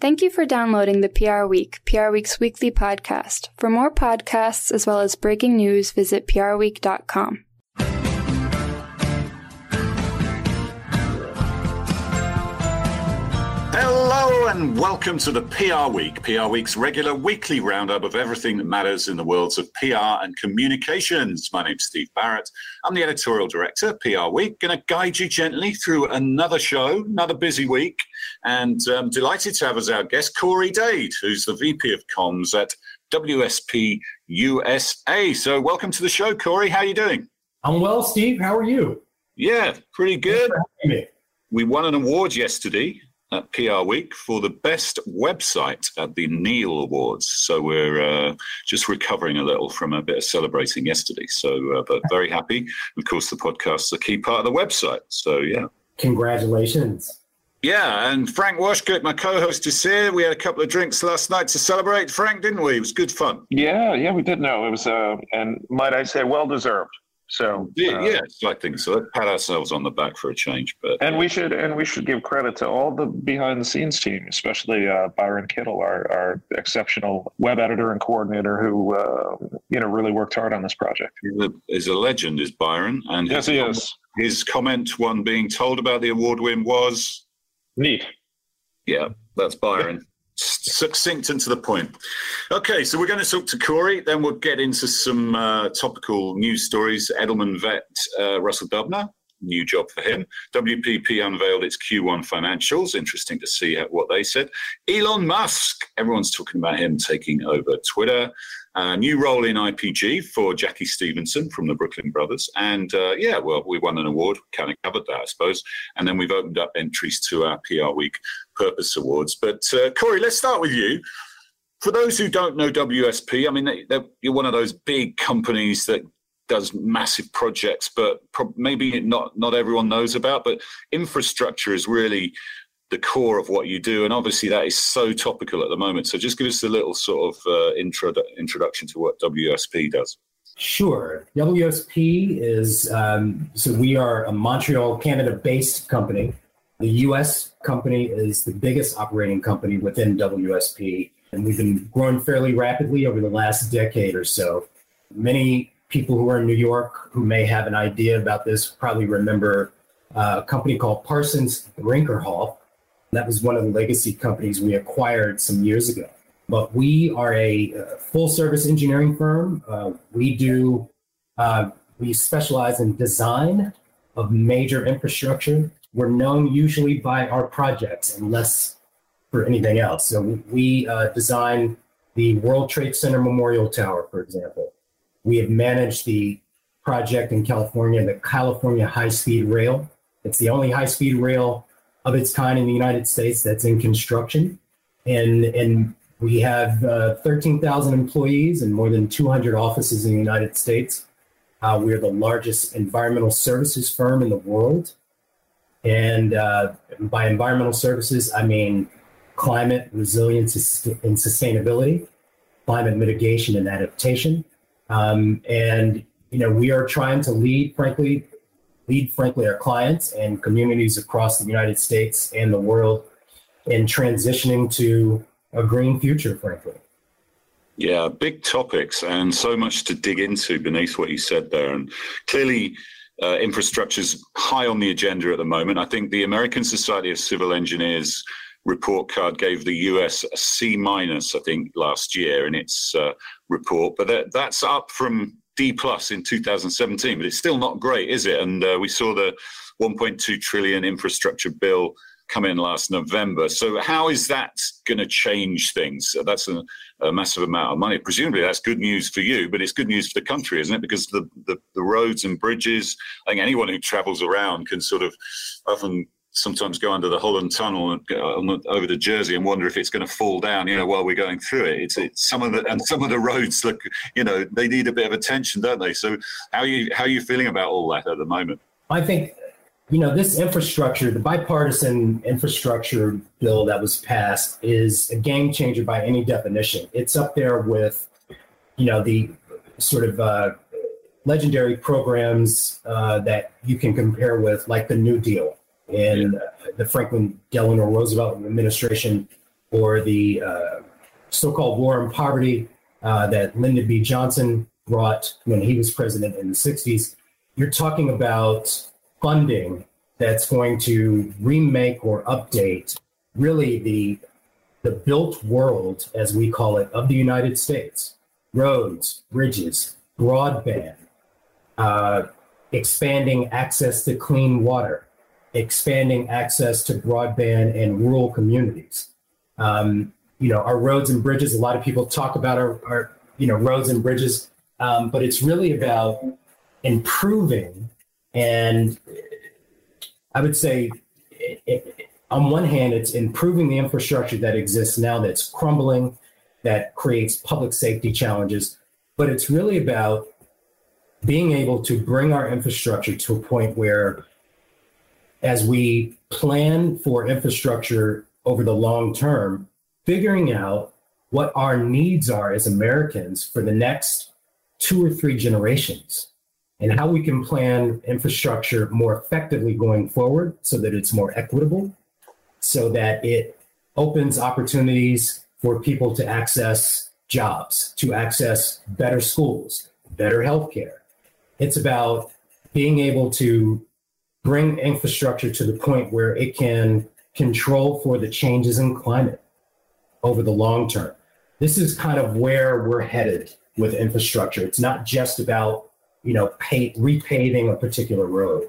Thank you for downloading the PR Week, PR Week's weekly podcast. For more podcasts as well as breaking news, visit prweek.com. Hello and welcome to the PR Week, PR Week's regular weekly roundup of everything that matters in the worlds of PR and communications. My name's Steve Barrett. I'm the editorial director, PR Week, going to guide you gently through another show, another busy week, and um, delighted to have as our guest Corey Dade, who's the VP of Comms at WSP USA. So welcome to the show, Corey. How are you doing? I'm well, Steve. How are you? Yeah, pretty good. We won an award yesterday at PR Week for the best website at the Neal Awards. So we're uh, just recovering a little from a bit of celebrating yesterday. So, uh, but very happy. Of course, the podcast's a key part of the website. So, yeah. Congratulations. Yeah, and Frank Washkuch, my co-host, is here. We had a couple of drinks last night to celebrate. Frank, didn't we? It was good fun. Yeah, yeah, we did know it was, uh, and might I say, well deserved. So yeah, uh, yeah, I think so. Let's pat ourselves on the back for a change. But and we should and we should give credit to all the behind the scenes team, especially uh, Byron Kittle, our, our exceptional web editor and coordinator, who uh, you know really worked hard on this project. He's a, he's a legend, is Byron, and yes, he is. His comment, one being told about the award win, was neat. Yeah, that's Byron succinct and to the point. Okay, so we're going to talk to Corey, then we'll get into some uh, topical news stories. Edelman vet uh, Russell Dubner, new job for him. WPP unveiled its Q1 financials. Interesting to see what they said. Elon Musk, everyone's talking about him taking over Twitter. Uh, new role in IPG for Jackie Stevenson from the Brooklyn Brothers. And uh, yeah, well, we won an award, kind of covered that, I suppose. And then we've opened up entries to our PR Week Purpose Awards. But uh, Corey, let's start with you. For those who don't know WSP, I mean, they, you're one of those big companies that does massive projects, but pro- maybe not not everyone knows about. But infrastructure is really the core of what you do. And obviously, that is so topical at the moment. So, just give us a little sort of uh, intro- introduction to what WSP does. Sure. WSP is um, so we are a Montreal, Canada based company. The US company is the biggest operating company within WSP, and we've been growing fairly rapidly over the last decade or so. Many people who are in New York who may have an idea about this probably remember uh, a company called Parsons Brinckerhoff that was one of the legacy companies we acquired some years ago. But we are a uh, full service engineering firm. Uh, we do, uh, we specialize in design of major infrastructure. We're known usually by our projects and less for anything else. So we uh, design the World Trade Center Memorial Tower, for example. We have managed the project in California, the California High Speed Rail. It's the only high speed rail of its kind in the United States that's in construction. And, and we have uh, 13,000 employees and more than 200 offices in the United States. Uh, we are the largest environmental services firm in the world. And uh, by environmental services, I mean climate resilience and sustainability, climate mitigation and adaptation. Um, and you know, we are trying to lead, frankly, lead, frankly, our clients and communities across the United States and the world in transitioning to a green future, frankly. Yeah, big topics and so much to dig into beneath what you said there. And clearly, uh, infrastructure is high on the agenda at the moment. I think the American Society of Civil Engineers report card gave the US a C minus, I think, last year in its uh, report, but that, that's up from D plus in 2017, but it's still not great, is it? And uh, we saw the 1.2 trillion infrastructure bill come in last November. So how is that going to change things? Uh, that's a, a, massive amount of money. Presumably that's good news for you, but it's good news for the country, isn't it? Because the, the, the roads and bridges, I think anyone who travels around can sort of often sometimes go under the Holland Tunnel and go over to Jersey and wonder if it's going to fall down, you know, while we're going through it. It's, it's some of the and some of the roads look, you know, they need a bit of attention, don't they? So how are you how are you feeling about all that at the moment? I think you know this infrastructure, the bipartisan infrastructure bill that was passed, is a game changer by any definition. It's up there with, you know, the sort of uh, legendary programs uh, that you can compare with, like the New Deal and the Franklin Delano Roosevelt administration or the uh, so-called war on poverty uh, that Lyndon B. Johnson brought when he was president in the 60s, you're talking about funding that's going to remake or update really the the built world, as we call it, of the United States. Roads, bridges, broadband, uh, expanding access to clean water, expanding access to broadband in rural communities. Um, you know, our roads and bridges, a lot of people talk about our, our you know, roads and bridges, um, but it's really about improving and I would say it, it, on one hand, it's improving the infrastructure that exists now that's crumbling, that creates public safety challenges, but it's really about being able to bring our infrastructure to a point where as we plan for infrastructure over the long term, figuring out what our needs are as Americans for the next two or three generations and how we can plan infrastructure more effectively going forward so that it's more equitable, so that it opens opportunities for people to access jobs, to access better schools, better healthcare. It's about being able to bring infrastructure to the point where it can control for the changes in climate over the long term. This is kind of where we're headed with infrastructure. It's not just about, you know, pay, repaving a particular road.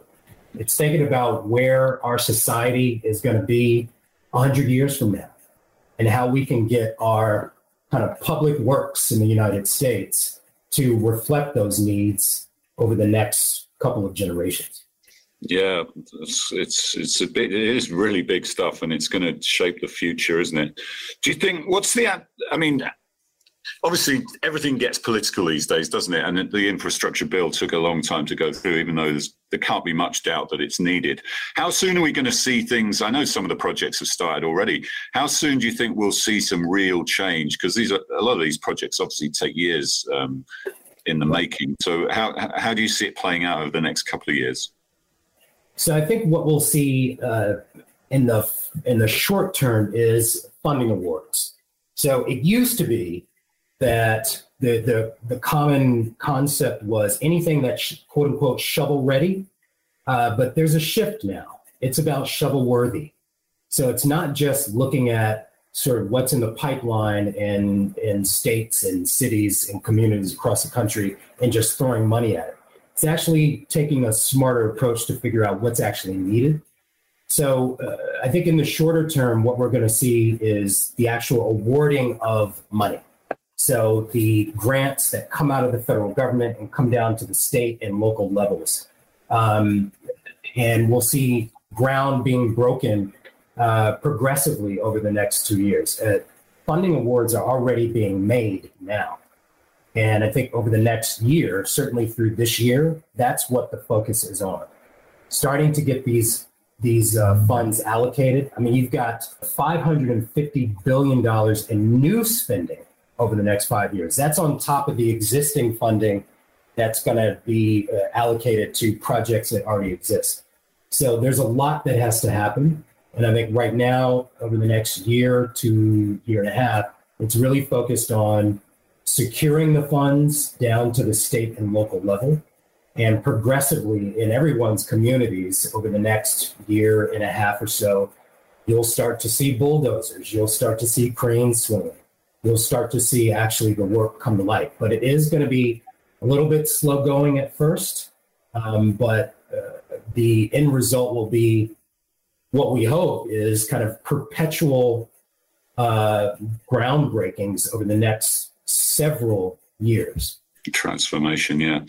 It's thinking about where our society is going to be 100 years from now and how we can get our kind of public works in the United States to reflect those needs over the next couple of generations. Yeah, it's it's it's a bit. It is really big stuff, and it's going to shape the future, isn't it? Do you think? What's the? I mean, obviously everything gets political these days, doesn't it? And the infrastructure bill took a long time to go through, even though there can't be much doubt that it's needed. How soon are we going to see things? I know some of the projects have started already. How soon do you think we'll see some real change? Because these are a lot of these projects obviously take years um, in the making. So how how do you see it playing out over the next couple of years? So I think what we'll see uh, in the in the short term is funding awards. So it used to be that the the, the common concept was anything that's quote unquote shovel ready, uh, but there's a shift now. It's about shovel worthy. So it's not just looking at sort of what's in the pipeline in in states and cities and communities across the country and just throwing money at it it's actually taking a smarter approach to figure out what's actually needed. So uh, I think in the shorter term, what we're going to see is the actual awarding of money. So the grants that come out of the federal government and come down to the state and local levels. Um, and we'll see ground being broken uh, progressively over the next two years. Uh, funding awards are already being made now. And I think over the next year, certainly through this year, that's what the focus is on. Starting to get these these uh, funds allocated. I mean, you've got 550 billion dollars in new spending over the next five years. That's on top of the existing funding that's going to be uh, allocated to projects that already exist. So there's a lot that has to happen. And I think right now, over the next year to year and a half, it's really focused on securing the funds down to the state and local level. And progressively in everyone's communities over the next year and a half or so, you'll start to see bulldozers, you'll start to see cranes swimming, you'll start to see actually the work come to light. But it is going to be a little bit slow going at first, um, but uh, the end result will be what we hope is kind of perpetual uh, groundbreakings over the next several years. Transformation, yeah,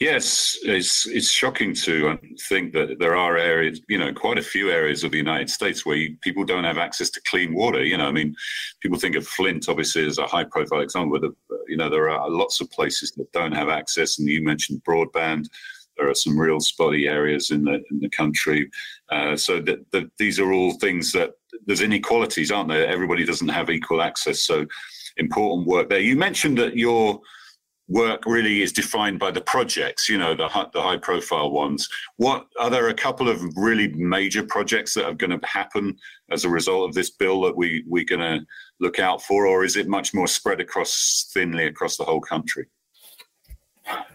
yes, it's it's shocking to think that there are areas, you know, quite a few areas of the United States where you, people don't have access to clean water. You know, I mean, people think of Flint obviously as a high-profile example, but you know there are lots of places that don't have access, and you mentioned broadband there are some real spotty areas in the in the country. Uh, so that, that, these are all things that there's inequalities, aren't there? Everybody doesn't have equal access. So important work there. You mentioned that your work really is defined by the projects, you know, the the high profile ones. What are there a couple of really major projects that are going to happen as a result of this bill that we we're going to look out for, or is it much more spread across thinly across the whole country?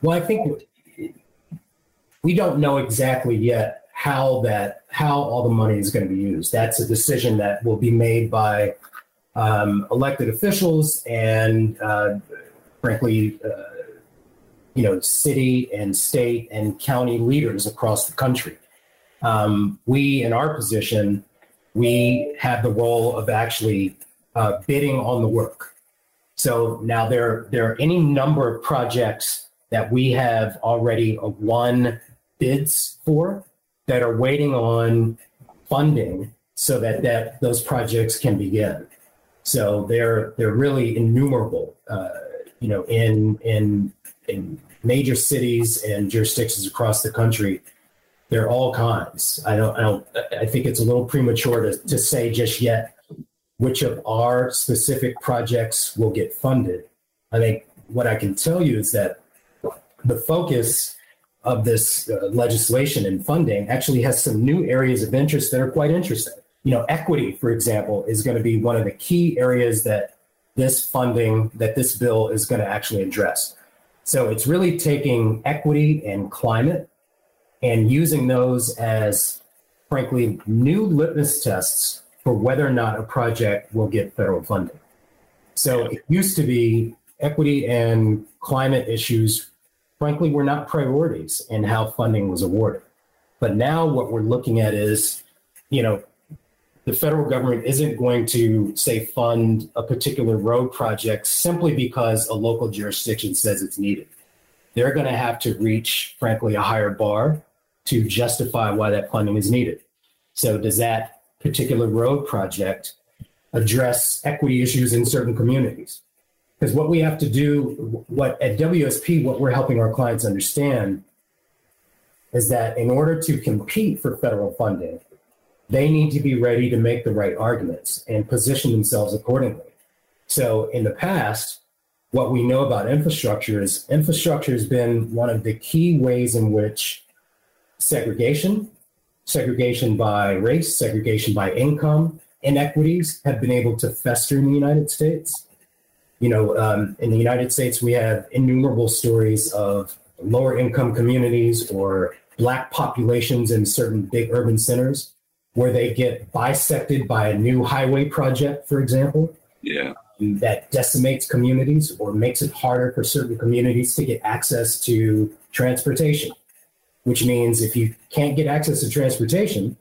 Well, I think we don't know exactly yet how that how all the money is going to be used. That's a decision that will be made by um, elected officials and, uh, frankly, uh, you know, city and state and county leaders across the country. Um, we, in our position, we have the role of actually uh, bidding on the work. So now there there are any number of projects that we have already won bids for that are waiting on funding so that that those projects can begin. So they're they're really innumerable. Uh, you know, in in in major cities and jurisdictions across the country, they're all kinds. I don't I don't I think it's a little premature to, to say just yet which of our specific projects will get funded. I think what I can tell you is that the focus of this uh, legislation and funding actually has some new areas of interest that are quite interesting you know, equity, for example, is going to be one of the key areas that this funding, that this bill is going to actually address. So it's really taking equity and climate and using those as, frankly, new litmus tests for whether or not a project will get federal funding. So it used to be equity and climate issues, frankly, were not priorities in how funding was awarded. But now what we're looking at is, you know, the federal government isn't going to say fund a particular road project simply because a local jurisdiction says it's needed. They're going to have to reach, frankly, a higher bar to justify why that funding is needed. So, does that particular road project address equity issues in certain communities? Because what we have to do, what at WSP, what we're helping our clients understand is that in order to compete for federal funding, they need to be ready to make the right arguments and position themselves accordingly. So in the past, what we know about infrastructure is infrastructure has been one of the key ways in which segregation, segregation by race, segregation by income, inequities have been able to fester in the United States. You know, um, in the United States, we have innumerable stories of lower income communities or Black populations in certain big urban centers where they get bisected by a new highway project, for example. Yeah. That decimates communities or makes it harder for certain communities to get access to transportation, which means if you can't get access to transportation,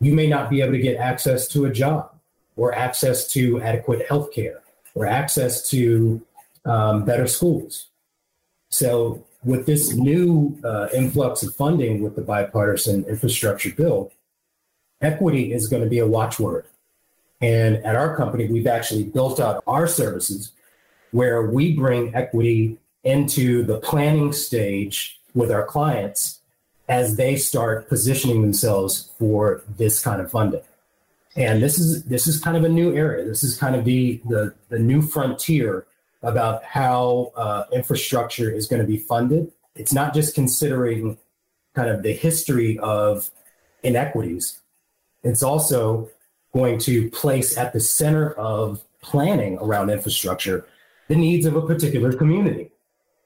you may not be able to get access to a job or access to adequate health care or access to um, better schools. So, with this new uh, influx of funding with the bipartisan infrastructure bill, equity is going to be a watchword. And at our company, we've actually built out our services where we bring equity into the planning stage with our clients as they start positioning themselves for this kind of funding. And this is this is kind of a new area. This is kind of the the, the new frontier about how uh, infrastructure is going to be funded. It's not just considering kind of the history of inequities, it's also going to place at the center of planning around infrastructure the needs of a particular community.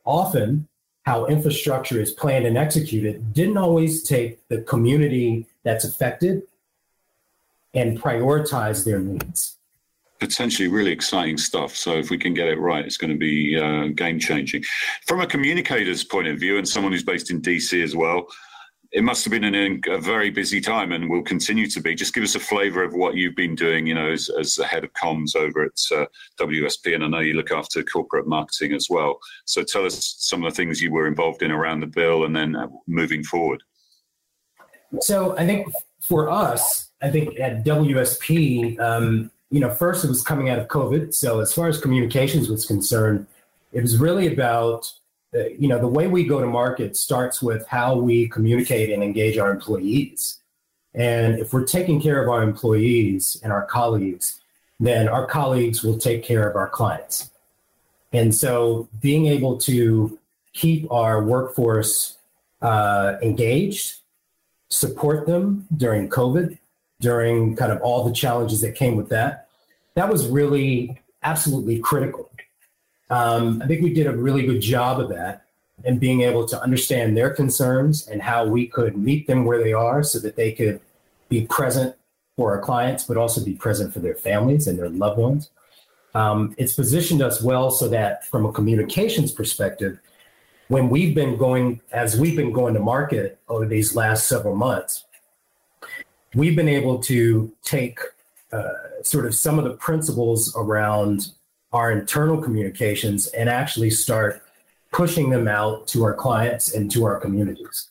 Often, how infrastructure is planned and executed didn't always take the community that's affected and prioritize their needs. Potentially really exciting stuff. So, if we can get it right, it's going to be uh, game changing. From a communicator's point of view, and someone who's based in DC as well, it must have been an, a very busy time and will continue to be. Just give us a flavour of what you've been doing, you know, as, as the head of comms over at uh, WSP, and I know you look after corporate marketing as well. So tell us some of the things you were involved in around the bill, and then uh, moving forward. So I think for us, I think at WSP, um, you know, first it was coming out of COVID. So as far as communications was concerned, it was really about you know the way we go to market starts with how we communicate and engage our employees and if we're taking care of our employees and our colleagues then our colleagues will take care of our clients And so being able to keep our workforce uh, engaged, support them during COVID, during kind of all the challenges that came with that, that was really absolutely critical. Um, I think we did a really good job of that and being able to understand their concerns and how we could meet them where they are so that they could be present for our clients, but also be present for their families and their loved ones. Um, it's positioned us well so that from a communications perspective, when we've been going, as we've been going to market over these last several months, we've been able to take uh, sort of some of the principles around our internal communications and actually start pushing them out to our clients and to our communities.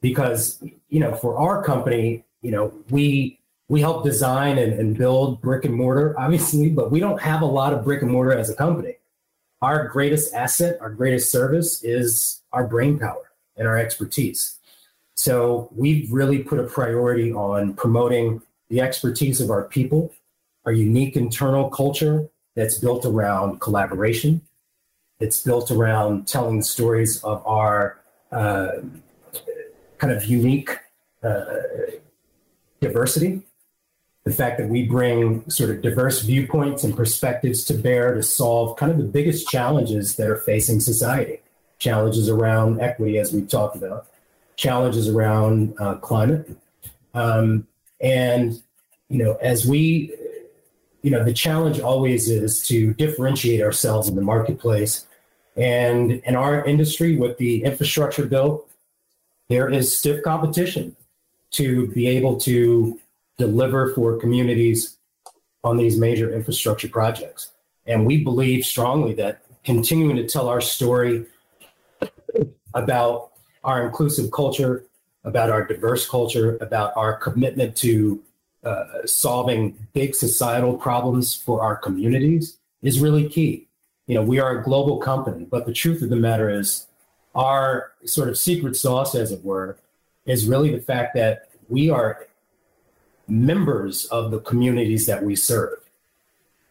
Because, you know, for our company, you know, we we help design and, and build brick and mortar, obviously, but we don't have a lot of brick and mortar as a company. Our greatest asset, our greatest service is our brain power and our expertise. So we've really put a priority on promoting the expertise of our people, our unique internal culture that's built around collaboration. It's built around telling stories of our uh, kind of unique uh, diversity. The fact that we bring sort of diverse viewpoints and perspectives to bear to solve kind of the biggest challenges that are facing society. Challenges around equity as we've talked about. Challenges around uh, climate. Um, and you know as we you know the challenge always is to differentiate ourselves in the marketplace and in our industry with the infrastructure built there is stiff competition to be able to deliver for communities on these major infrastructure projects. And we believe strongly that continuing to tell our story about our inclusive culture, about our diverse culture, about our commitment to uh, solving big societal problems for our communities is really key. You know, we are a global company, but the truth of the matter is, our sort of secret sauce, as it were, is really the fact that we are members of the communities that we serve.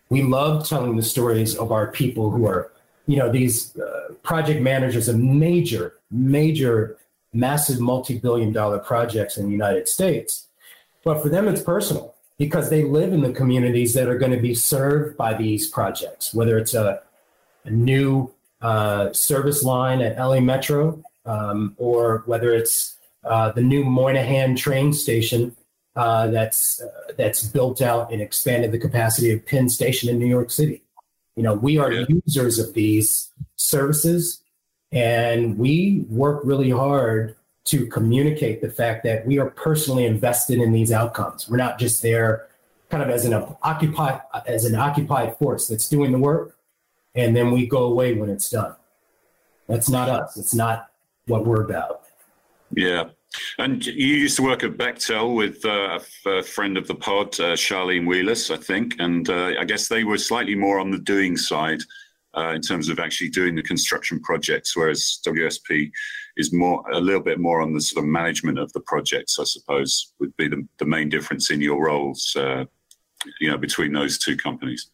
We love telling the stories of our people who are, you know, these uh, project managers of major, major, massive multi billion dollar projects in the United States. But for them, it's personal because they live in the communities that are going to be served by these projects, whether it's a, a new uh, service line at LA Metro um, or whether it's uh, the new Moynihan train station uh, that's uh, that's built out and expanded the capacity of Penn Station in New York City. You know, we are yeah. users of these services, and we work really hard to communicate the fact that we are personally invested in these outcomes. We're not just there kind of as an occupied as an occupied force that's doing the work and then we go away when it's done. That's not us. It's not what we're about. Yeah. And you used to work at Bechtel with uh, a friend of the pod, uh, Charlene Wheeless, I think. And uh, I guess they were slightly more on the doing side uh, in terms of actually doing the construction projects, whereas WSP is more a little bit more on the sort of management of the projects, I suppose, would be the, the main difference in your roles, uh, you know, between those two companies.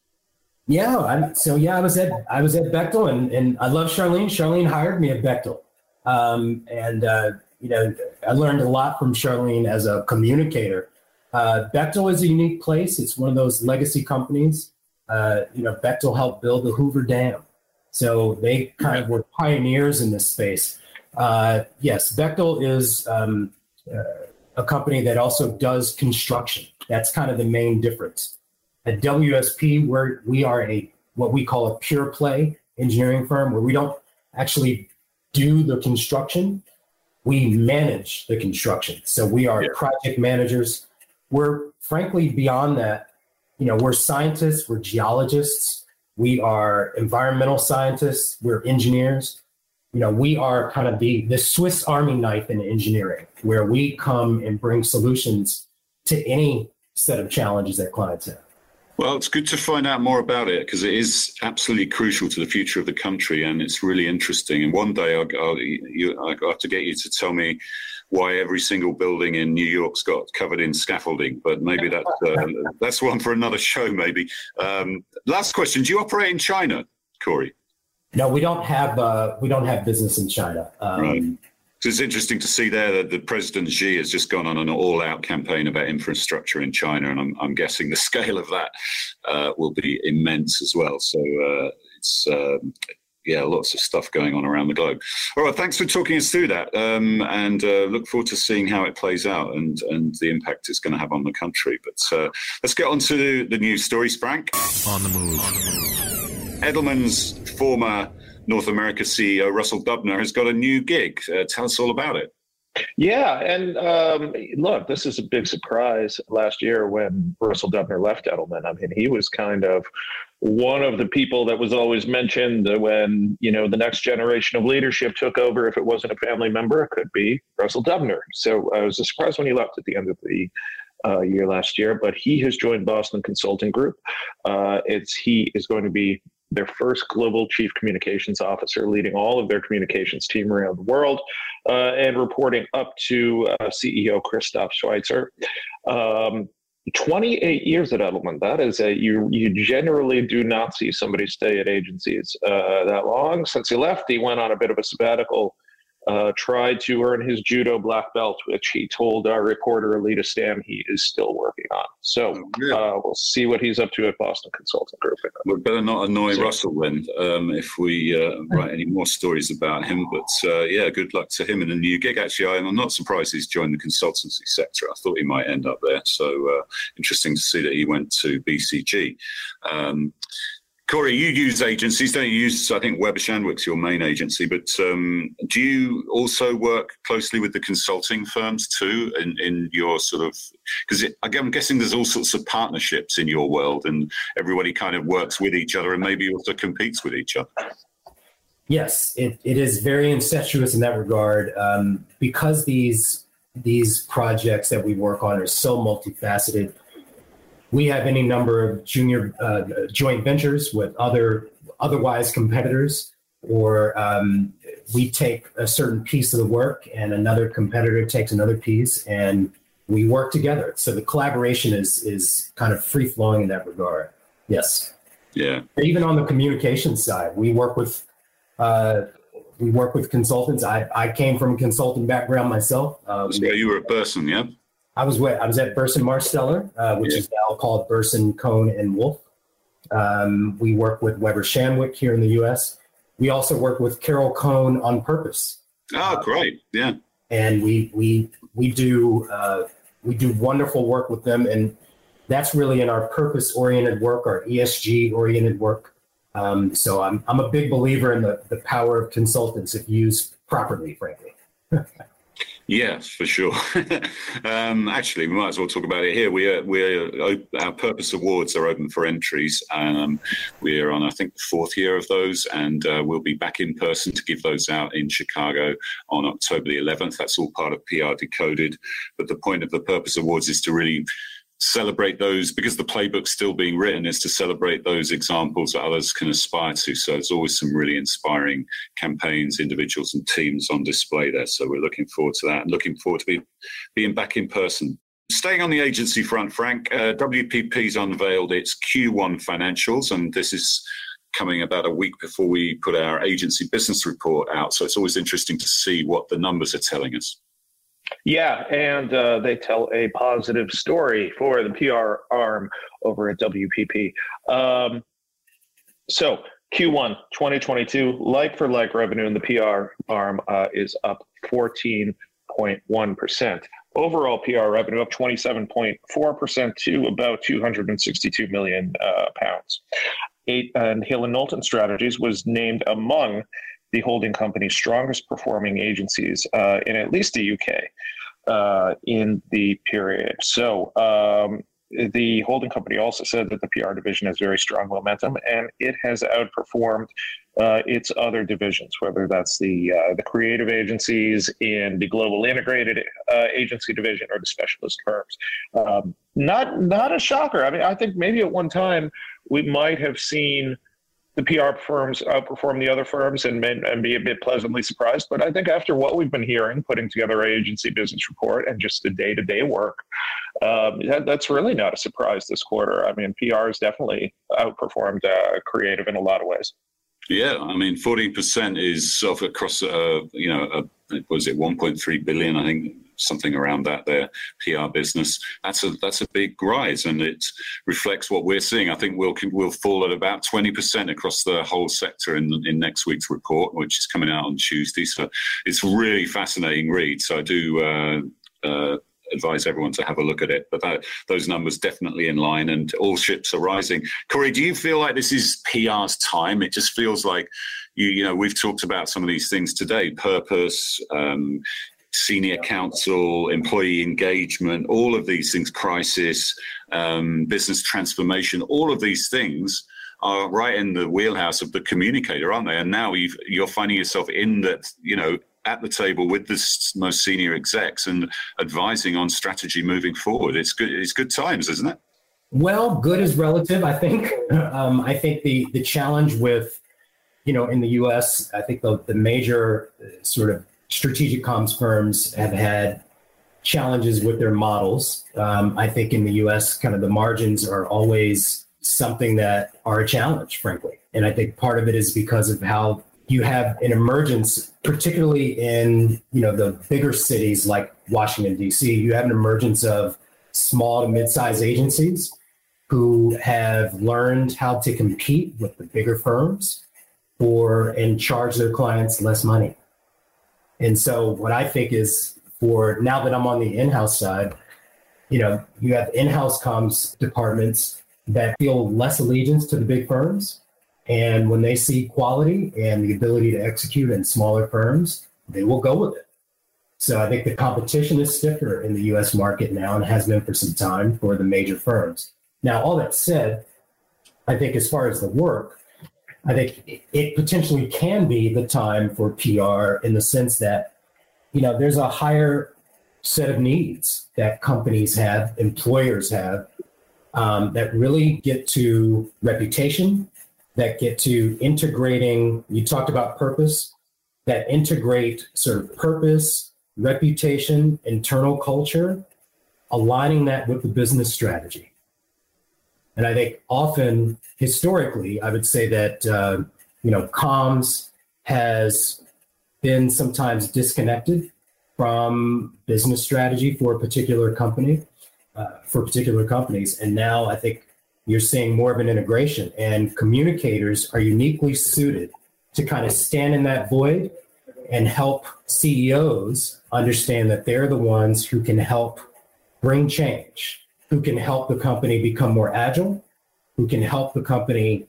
Yeah, I'm, so yeah, I was at I was at Bechtel, and, and I love Charlene. Charlene hired me at Bechtel, um, and uh, you know, I learned a lot from Charlene as a communicator. Uh, Bechtel is a unique place. It's one of those legacy companies. Uh, you know, Bechtel helped build the Hoover Dam. So they kind of were pioneers in this space. Uh, yes, Bechtel is um, uh, a company that also does construction. That's kind of the main difference. At WSP, where we are a what we call a pure play engineering firm, where we don't actually do the construction, we manage the construction. So we are yeah. project managers. We're frankly beyond that. You know, we're scientists, we're geologists, we are environmental scientists, we're engineers. You know, we are kind of the the Swiss Army knife in engineering, where we come and bring solutions to any set of challenges that clients have. Well, it's good to find out more about it because it is absolutely crucial to the future of the country, and it's really interesting. And one day I'll, I'll, you, I'll have to get you to tell me why every single building in New York's got covered in scaffolding, but maybe that's uh, that's one for another show. Maybe. Um, last question: Do you operate in China, Corey? No, we don't have uh, we don't have business in China. Um, right. So it's interesting to see there that the President Xi has just gone on an all-out campaign about infrastructure in China, and I'm, I'm guessing the scale of that uh, will be immense as well. So uh, it's um, yeah, lots of stuff going on around the globe. All right, thanks for talking us through that, um, and uh, look forward to seeing how it plays out and and the impact it's going to have on the country. But uh, let's get on to the news stories, Frank. On the move. Edelman's former North America CEO Russell Dubner has got a new gig. Uh, tell us all about it. Yeah, and um, look, this is a big surprise last year when Russell Dubner left Edelman. I mean, he was kind of one of the people that was always mentioned when you know the next generation of leadership took over. If it wasn't a family member, it could be Russell Dubner. So I was surprised when he left at the end of the uh, year last year, but he has joined Boston Consulting Group. Uh, it's he is going to be their first global chief communications officer, leading all of their communications team around the world, uh, and reporting up to uh, CEO Christoph Schweizer. Um, 28 years at Edelman. That is a you. You generally do not see somebody stay at agencies uh, that long. Since he left, he went on a bit of a sabbatical uh, tried to earn his judo black belt, which he told our reporter Aleda Stam he is still working on. So uh, we'll see what he's up to at Boston Consulting Group. We better not annoy so, Russell then um, if we uh, write any more stories about him. But uh, yeah, good luck to him in the new gig. Actually, I'm not surprised he's joined the consultancy sector. I thought he might end up there. So uh, interesting to see that he went to BCG. Um, Corey, you use agencies, don't you? Use, I think Weber Shandwick's your main agency, but um, do you also work closely with the consulting firms too in, in your sort of, because I'm guessing there's all sorts of partnerships in your world and everybody kind of works with each other and maybe also competes with each other. Yes, it, it is very incestuous in that regard um, because these these projects that we work on are so multifaceted we have any number of junior uh, joint ventures with other otherwise competitors, or um, we take a certain piece of the work and another competitor takes another piece, and we work together. So the collaboration is is kind of free flowing in that regard. Yes. Yeah. Even on the communication side, we work with uh, we work with consultants. I, I came from a consulting background myself. Um, so you were a person, yeah. I was with, I was at Burson Marsteller, uh, which yeah. is now called Burson Cohn and Wolfe. Um, we work with Weber Shandwick here in the U.S. We also work with Carol Cone on purpose. Oh, great! Yeah, and we we we do uh, we do wonderful work with them, and that's really in our purpose-oriented work, our ESG-oriented work. Um, so I'm I'm a big believer in the the power of consultants if used properly, frankly. Yes, for sure. um, actually, we might as well talk about it here. We are, we're our Purpose Awards are open for entries. Um, we're on, I think, the fourth year of those, and uh, we'll be back in person to give those out in Chicago on October the 11th. That's all part of PR Decoded. But the point of the Purpose Awards is to really celebrate those because the playbook's still being written is to celebrate those examples that others can aspire to so there's always some really inspiring campaigns individuals and teams on display there so we're looking forward to that and looking forward to be, being back in person Staying on the agency front, Frank, uh, WPP's unveiled its Q1 financials, and this is coming about a week before we put our agency business report out. So it's always interesting to see what the numbers are telling us. Yeah, and uh, they tell a positive story for the PR arm over at WPP. Um, so Q1 2022, like for like revenue in the PR arm uh, is up 14.1%. Overall PR revenue up 27.4% to about 262 million uh, pounds. Eight, and Hill and Knowlton Strategies was named among the holding company's strongest performing agencies uh, in at least the UK uh, in the period. So um, the holding company also said that the PR division has very strong momentum and it has outperformed uh, its other divisions, whether that's the uh, the creative agencies in the global integrated uh, agency division or the specialist firms. Um, not not a shocker. I mean, I think maybe at one time we might have seen the PR firms outperform the other firms and, and be a bit pleasantly surprised. But I think after what we've been hearing, putting together our agency business report and just the day to day work, um, that, that's really not a surprise this quarter. I mean, PR has definitely outperformed uh, creative in a lot of ways. Yeah, I mean, 14% is of across, uh, you know, a, was it 1.3 billion? I think something around that there PR business. That's a that's a big rise, and it reflects what we're seeing. I think we'll we'll fall at about twenty percent across the whole sector in in next week's report, which is coming out on Tuesday. So it's really fascinating read. So I do. Uh, uh, advise everyone to have a look at it. But that, those numbers definitely in line, and all ships are rising. Corey, do you feel like this is PR's time? It just feels like you, you know, we've talked about some of these things today: purpose, um, senior council, employee engagement, all of these things, crisis, um, business transformation, all of these things are right in the wheelhouse of the communicator, aren't they? And now you are finding yourself in that, you know, at the table with the most senior execs and advising on strategy moving forward. It's good. It's good times, isn't it? Well, good is relative. I think. Um, I think the the challenge with, you know, in the U.S., I think the the major uh, sort of strategic comms firms have had challenges with their models. Um, I think in the US, kind of the margins are always something that are a challenge, frankly. And I think part of it is because of how you have an emergence, particularly in you know the bigger cities like Washington D.C. You have an emergence of small to mid-sized agencies who have learned how to compete with the bigger firms for and charge their clients less money. And so what I think is for now that I'm on the in-house side, you know, you have in-house comms departments that feel less allegiance to the big firms. And when they see quality and the ability to execute in smaller firms, they will go with it. So I think the competition is stiffer in the US market now and has been for some time for the major firms. Now, all that said, I think as far as the work, I think it potentially can be the time for PR in the sense that, you know, there's a higher set of needs that companies have, employers have, um, that really get to reputation, that get to integrating. You talked about purpose, that integrate sort of purpose, reputation, internal culture, aligning that with the business strategy. And I think often, historically, I would say that uh, you know comms has been sometimes disconnected from business strategy for a particular company, uh, for particular companies, and now I think you're seeing more of an integration. And communicators are uniquely suited to kind of stand in that void and help CEOs understand that they're the ones who can help bring change who can help the company become more agile, who can help the company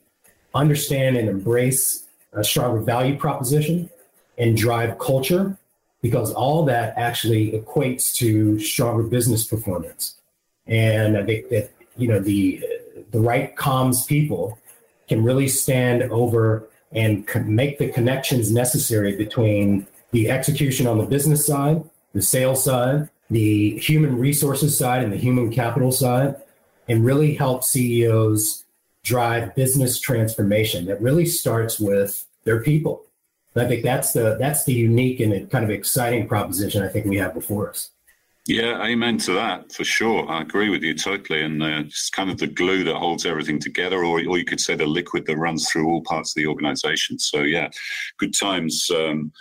understand and embrace a stronger value proposition and drive culture, because all that actually equates to stronger business performance. And I think that you know the the right comms people can really stand over and make the connections necessary between the execution on the business side, the sales side, the human resources side and the human capital side and really help CEOs drive business transformation that really starts with their people. And I think that's the that's the unique and kind of exciting proposition I think we have before us. Yeah, amen to that for sure. I agree with you totally. And uh, it's kind of the glue that holds everything together, or, or you could say the liquid that runs through all parts of the organization. So, yeah, good times. Um,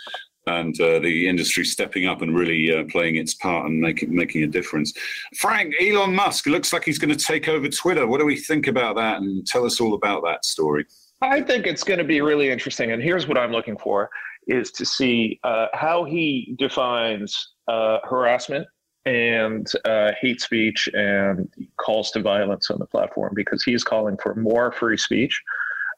and uh, the industry stepping up and really uh, playing its part and making making a difference. Frank, Elon Musk looks like he's going to take over Twitter. What do we think about that? And tell us all about that story. I think it's going to be really interesting. And here's what I'm looking for: is to see uh, how he defines uh, harassment and uh, hate speech and calls to violence on the platform, because he's calling for more free speech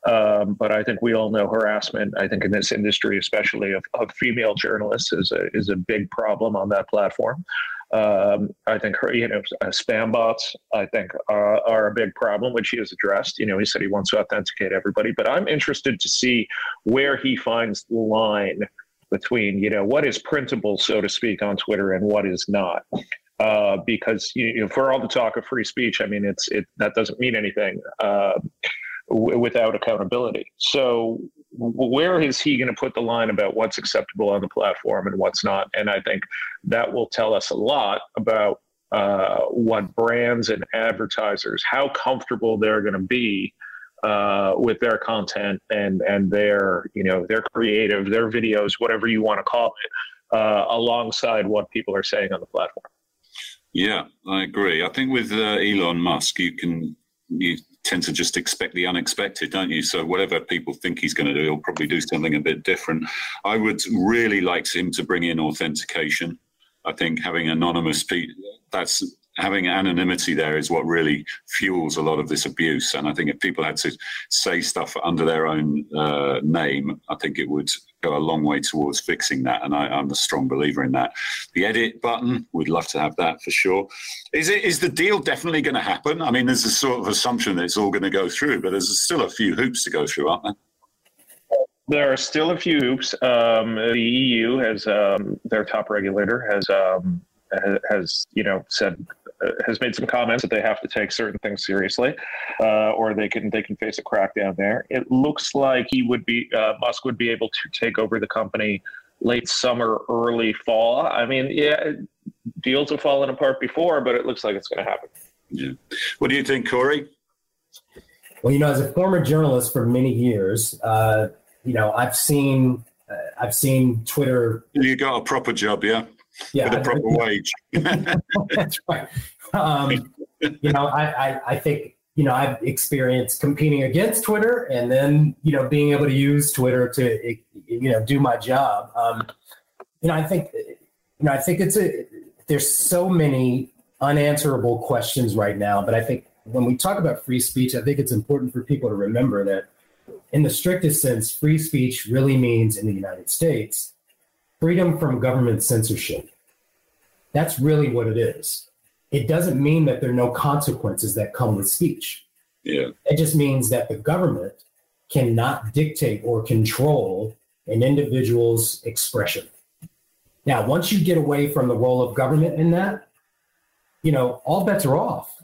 um, but I think we all know harassment. I think in this industry, especially of, of female journalists, is a is a big problem on that platform. Um, I think her, you know, uh, spam bots, I think, uh, are a big problem, which he has addressed. You know, he said he wants to authenticate everybody, but I'm interested to see where he finds the line between, you know, what is printable, so to speak, on Twitter and what is not. Uh, because you know, for all the talk of free speech, I mean, it's it that doesn't mean anything. W- without accountability. So where is he going to put the line about what's acceptable on the platform and what's not? And I think that will tell us a lot about uh, what brands and advertisers, how comfortable they're going to be uh, with their content and and their you know their creative, their videos, whatever you want to call it, uh, alongside what people are saying on the platform. Yeah, I agree. I think with uh, Elon Musk, you can you tend to just expect the unexpected, don't you? So whatever people think he's going to do, he'll probably do something a bit different. I would really like him to bring in authentication. I think having anonymous people, that's having anonymity there is what really fuels a lot of this abuse. And I think if people had to say stuff under their own uh, name, I think it would go a long way towards fixing that. And I, am a strong believer in that. The edit button, we'd love to have that for sure. Is it is the deal definitely going to happen? I mean, there's a sort of assumption that it's all going to go through, but there's still a few hoops to go through, aren't there? There are still a few hoops. Um, the EU has um, their top regulator has um, has you know said has made some comments that they have to take certain things seriously, uh, or they can they can face a crackdown there. It looks like he would be uh, Musk would be able to take over the company late summer, early fall. I mean, yeah, deals have fallen apart before, but it looks like it's going to happen. Yeah. What do you think, Corey? Well, you know, as a former journalist for many years, uh, you know, I've seen uh, I've seen Twitter. You got a proper job, yeah yeah, with a proper wage. That's right. Um, you know, I, I, I think you know I've experienced competing against Twitter, and then you know being able to use Twitter to you know do my job. Um, you know, I think you know I think it's a there's so many unanswerable questions right now, but I think when we talk about free speech, I think it's important for people to remember that in the strictest sense, free speech really means in the United States freedom from government censorship. That's really what it is. It doesn't mean that there are no consequences that come with speech. Yeah. It just means that the government cannot dictate or control an individual's expression. Now, once you get away from the role of government in that, you know, all bets are off.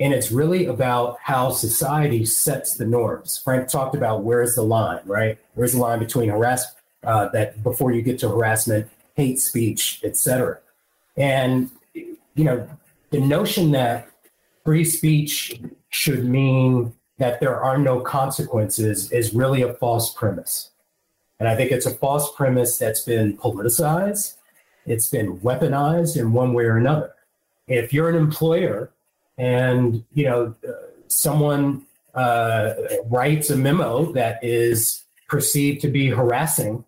And it's really about how society sets the norms. Frank talked about where's the line, right? Where's the line between harassment? Uh, that before you get to harassment, hate speech, etc. And you know, the notion that free speech should mean that there are no consequences is really a false premise. And I think it's a false premise that's been politicized, it's been weaponized in one way or another. If you're an employer and you know someone uh, writes a memo that is perceived to be harassing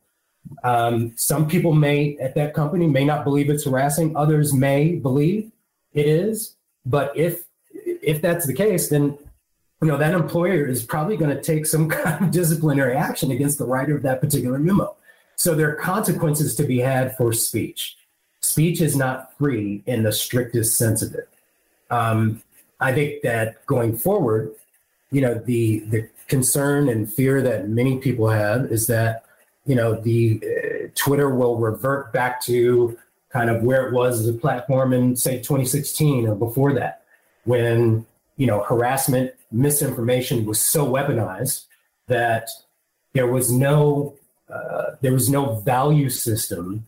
um, some people may at that company may not believe it's harassing. Others may believe it is. But if if that's the case, then you know that employer is probably going to take some kind of disciplinary action against the writer of that particular memo. So there are consequences to be had for speech. Speech is not free in the strictest sense of it. Um, I think that going forward, you know, the the concern and fear that many people have is that you know, the uh, Twitter will revert back to kind of where it was as a platform in say 2016 or before that, when you know harassment, misinformation was so weaponized that there was no uh, there was no value system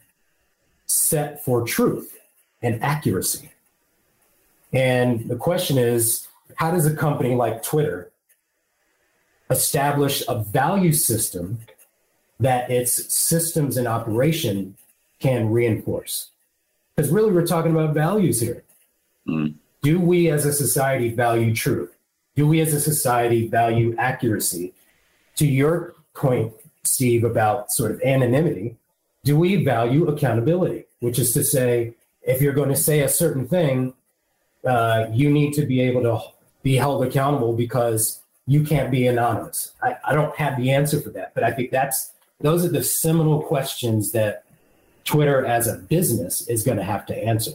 set for truth and accuracy. And the question is, how does a company like Twitter establish a value system that its systems and operation can reinforce. Because really, we're talking about values here. Mm. Do we as a society value truth? Do we as a society value accuracy? To your point, Steve, about sort of anonymity, do we value accountability? Which is to say, if you're going to say a certain thing, uh, you need to be able to be held accountable because you can't be anonymous. I, I don't have the answer for that, but I think that's those are the seminal questions that Twitter as a business is going to have to answer.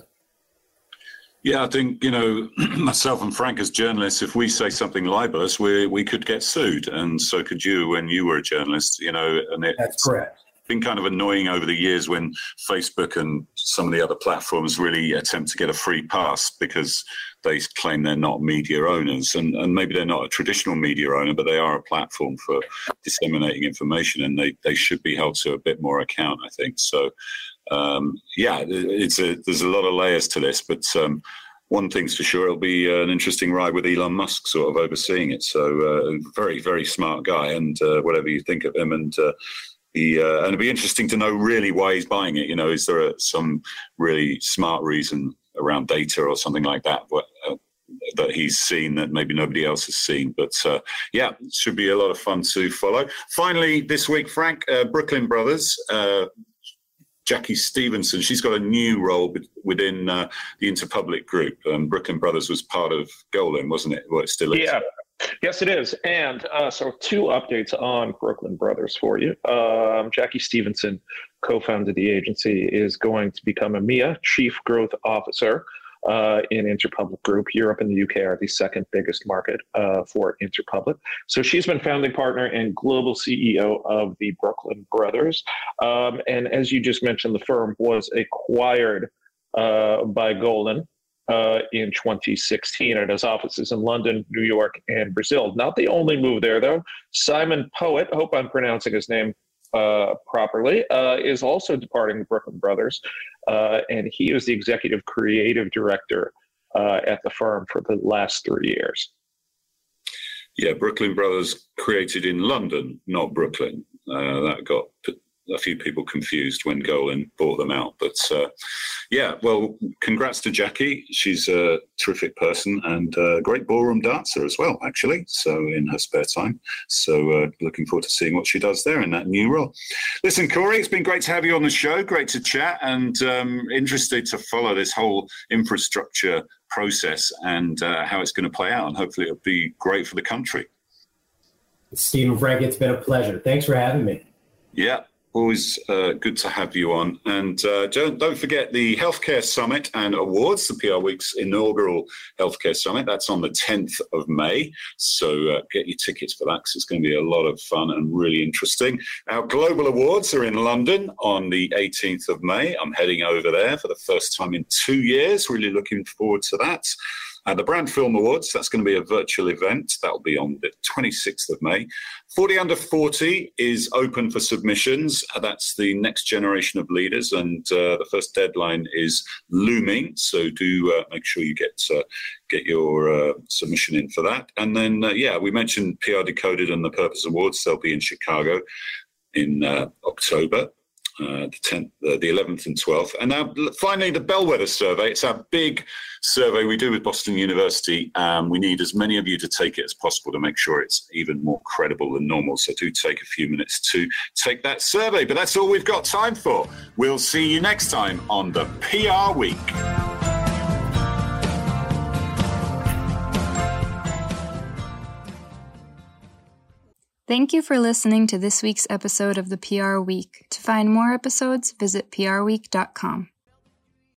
Yeah, I think you know myself and Frank as journalists. If we say something libelous, we we could get sued, and so could you when you were a journalist. You know, and it, that's correct. Been kind of annoying over the years when Facebook and some of the other platforms really attempt to get a free pass because they claim they're not media owners, and, and maybe they're not a traditional media owner, but they are a platform for disseminating information, and they, they should be held to a bit more account, I think. So, um, yeah, it's a, there's a lot of layers to this, but um, one thing's for sure, it'll be uh, an interesting ride with Elon Musk sort of overseeing it. So, uh, very, very smart guy, and uh, whatever you think of him, and uh, uh, and it'd be interesting to know really why he's buying it. You know, is there a, some really smart reason around data or something like that? Uh, that he's seen that maybe nobody else has seen. But uh, yeah, should be a lot of fun to follow. Finally, this week, Frank, uh, Brooklyn Brothers, uh, Jackie Stevenson, she's got a new role within uh, the Interpublic group. Um, Brooklyn Brothers was part of Golin, wasn't it? Well, it still is. Yeah. Yes, it is. And uh, so, two updates on Brooklyn Brothers for you. Um, Jackie Stevenson, co founded the agency, is going to become EMEA Chief Growth Officer uh, in Interpublic Group. Europe and the UK are the second biggest market uh, for Interpublic. So she's been founding partner and global CEO of the Brooklyn Brothers. Um, and as you just mentioned, the firm was acquired uh, by Golin. Uh, in 2016. It has offices in London, New York, and Brazil. Not the only move there, though. Simon Poet, hope I'm pronouncing his name uh, properly, uh, is also departing the Brooklyn Brothers, uh, and he is the executive creative director uh, at the firm for the last three years. Yeah, Brooklyn Brothers created in London, not Brooklyn. Uh, that got a few people confused when Golin bought them out. But uh, yeah, well, congrats to Jackie. She's a terrific person and a great ballroom dancer as well, actually. So in her spare time. So uh, looking forward to seeing what she does there in that new role. Listen, Corey, it's been great to have you on the show. Great to chat and um, interested to follow this whole infrastructure process and uh, how it's going to play out. And hopefully it'll be great for the country. Stephen Frank, it's been a pleasure. Thanks for having me. Yeah, Always uh, good to have you on. And uh, don't, don't forget the Healthcare Summit and Awards, the PR Week's inaugural Healthcare Summit. That's on the 10th of May. So uh, get your tickets for that because it's going to be a lot of fun and really interesting. Our global awards are in London on the 18th of May. I'm heading over there for the first time in two years. Really looking forward to that. Uh, the Brand Film Awards, that's going to be a virtual event. That'll be on the 26th of May. 40 Under 40 is open for submissions. Uh, that's the next generation of leaders, and uh, the first deadline is looming. So do uh, make sure you get uh, get your uh, submission in for that. And then, yeah, we mentioned PR Decoded and the Purpose Awards. They'll be in Chicago in October uh, the 10th, uh, the 11th and 12th. And now finally, the Bellwether survey. It's our big survey we do with Boston University. Um, we need as many of you to take it as possible to make sure it's even more credible than normal. So do take a few minutes to take that survey. But that's all we've got time for. We'll see you next time on the PR Week. Thank you for listening to this week's episode of the PR Week. To find more episodes, visit prweek.com.